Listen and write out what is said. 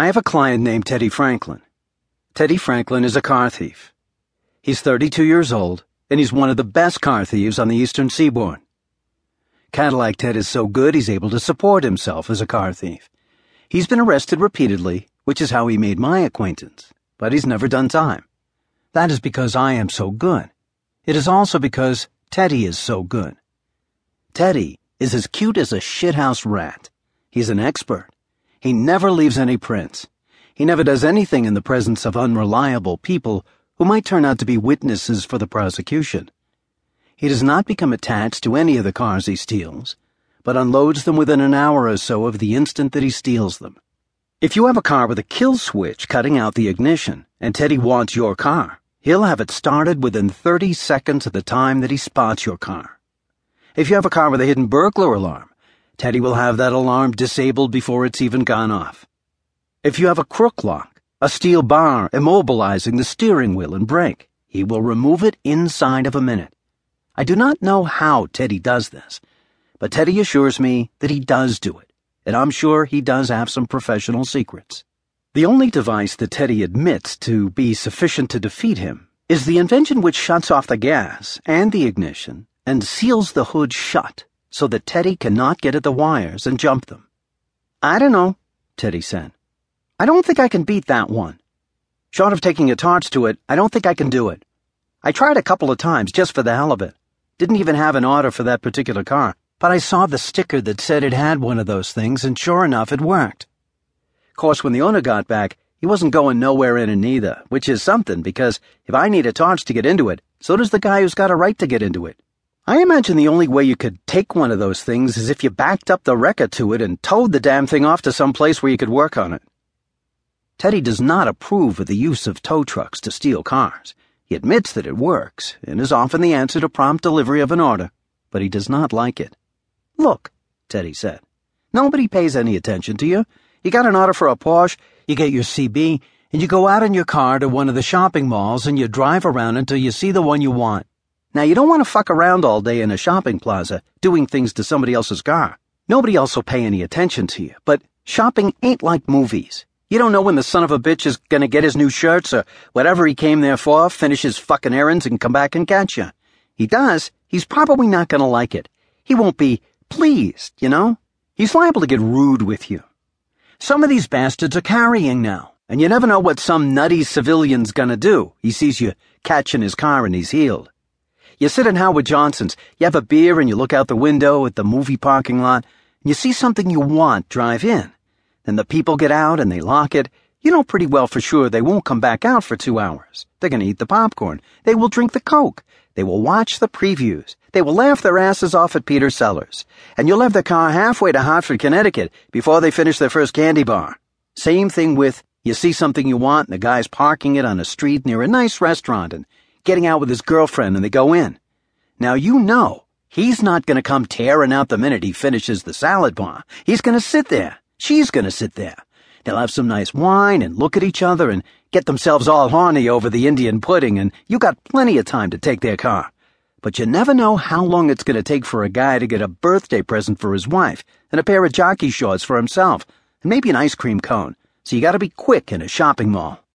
I have a client named Teddy Franklin. Teddy Franklin is a car thief. He's 32 years old, and he's one of the best car thieves on the eastern seaboard. Cadillac Ted is so good he's able to support himself as a car thief. He's been arrested repeatedly, which is how he made my acquaintance, but he's never done time. That is because I am so good. It is also because Teddy is so good. Teddy is as cute as a shithouse rat. He's an expert. He never leaves any prints. He never does anything in the presence of unreliable people who might turn out to be witnesses for the prosecution. He does not become attached to any of the cars he steals, but unloads them within an hour or so of the instant that he steals them. If you have a car with a kill switch cutting out the ignition, and Teddy wants your car, he'll have it started within 30 seconds of the time that he spots your car. If you have a car with a hidden burglar alarm, Teddy will have that alarm disabled before it's even gone off. If you have a crook lock, a steel bar immobilizing the steering wheel and brake, he will remove it inside of a minute. I do not know how Teddy does this, but Teddy assures me that he does do it, and I'm sure he does have some professional secrets. The only device that Teddy admits to be sufficient to defeat him is the invention which shuts off the gas and the ignition and seals the hood shut so that Teddy cannot get at the wires and jump them. I don't know, Teddy said. I don't think I can beat that one. Short of taking a torch to it, I don't think I can do it. I tried a couple of times just for the hell of it. Didn't even have an order for that particular car, but I saw the sticker that said it had one of those things, and sure enough, it worked. Of course, when the owner got back, he wasn't going nowhere in it neither, which is something because if I need a torch to get into it, so does the guy who's got a right to get into it. I imagine the only way you could take one of those things is if you backed up the wrecker to it and towed the damn thing off to some place where you could work on it. Teddy does not approve of the use of tow trucks to steal cars. He admits that it works and is often the answer to prompt delivery of an order, but he does not like it. Look, Teddy said, nobody pays any attention to you. You got an order for a Porsche, you get your CB, and you go out in your car to one of the shopping malls and you drive around until you see the one you want. Now, you don't want to fuck around all day in a shopping plaza doing things to somebody else's car. Nobody else will pay any attention to you, but shopping ain't like movies. You don't know when the son of a bitch is gonna get his new shirts or whatever he came there for, finish his fucking errands, and come back and catch you. He does, he's probably not gonna like it. He won't be pleased, you know? He's liable to get rude with you. Some of these bastards are carrying now, and you never know what some nutty civilian's gonna do. He sees you catching his car and he's heeled. You sit in Howard Johnson's, you have a beer and you look out the window at the movie parking lot, and you see something you want drive in. Then the people get out and they lock it. You know pretty well for sure they won't come back out for two hours. They're going to eat the popcorn. They will drink the Coke. They will watch the previews. They will laugh their asses off at Peter Sellers. And you'll have the car halfway to Hartford, Connecticut before they finish their first candy bar. Same thing with you see something you want and the guy's parking it on a street near a nice restaurant and getting out with his girlfriend and they go in. Now you know he's not going to come tearing out the minute he finishes the salad bar. He's going to sit there. She's going to sit there. They'll have some nice wine and look at each other and get themselves all horny over the Indian pudding, and you got plenty of time to take their car. But you never know how long it's going to take for a guy to get a birthday present for his wife and a pair of jockey shorts for himself and maybe an ice cream cone. So you got to be quick in a shopping mall.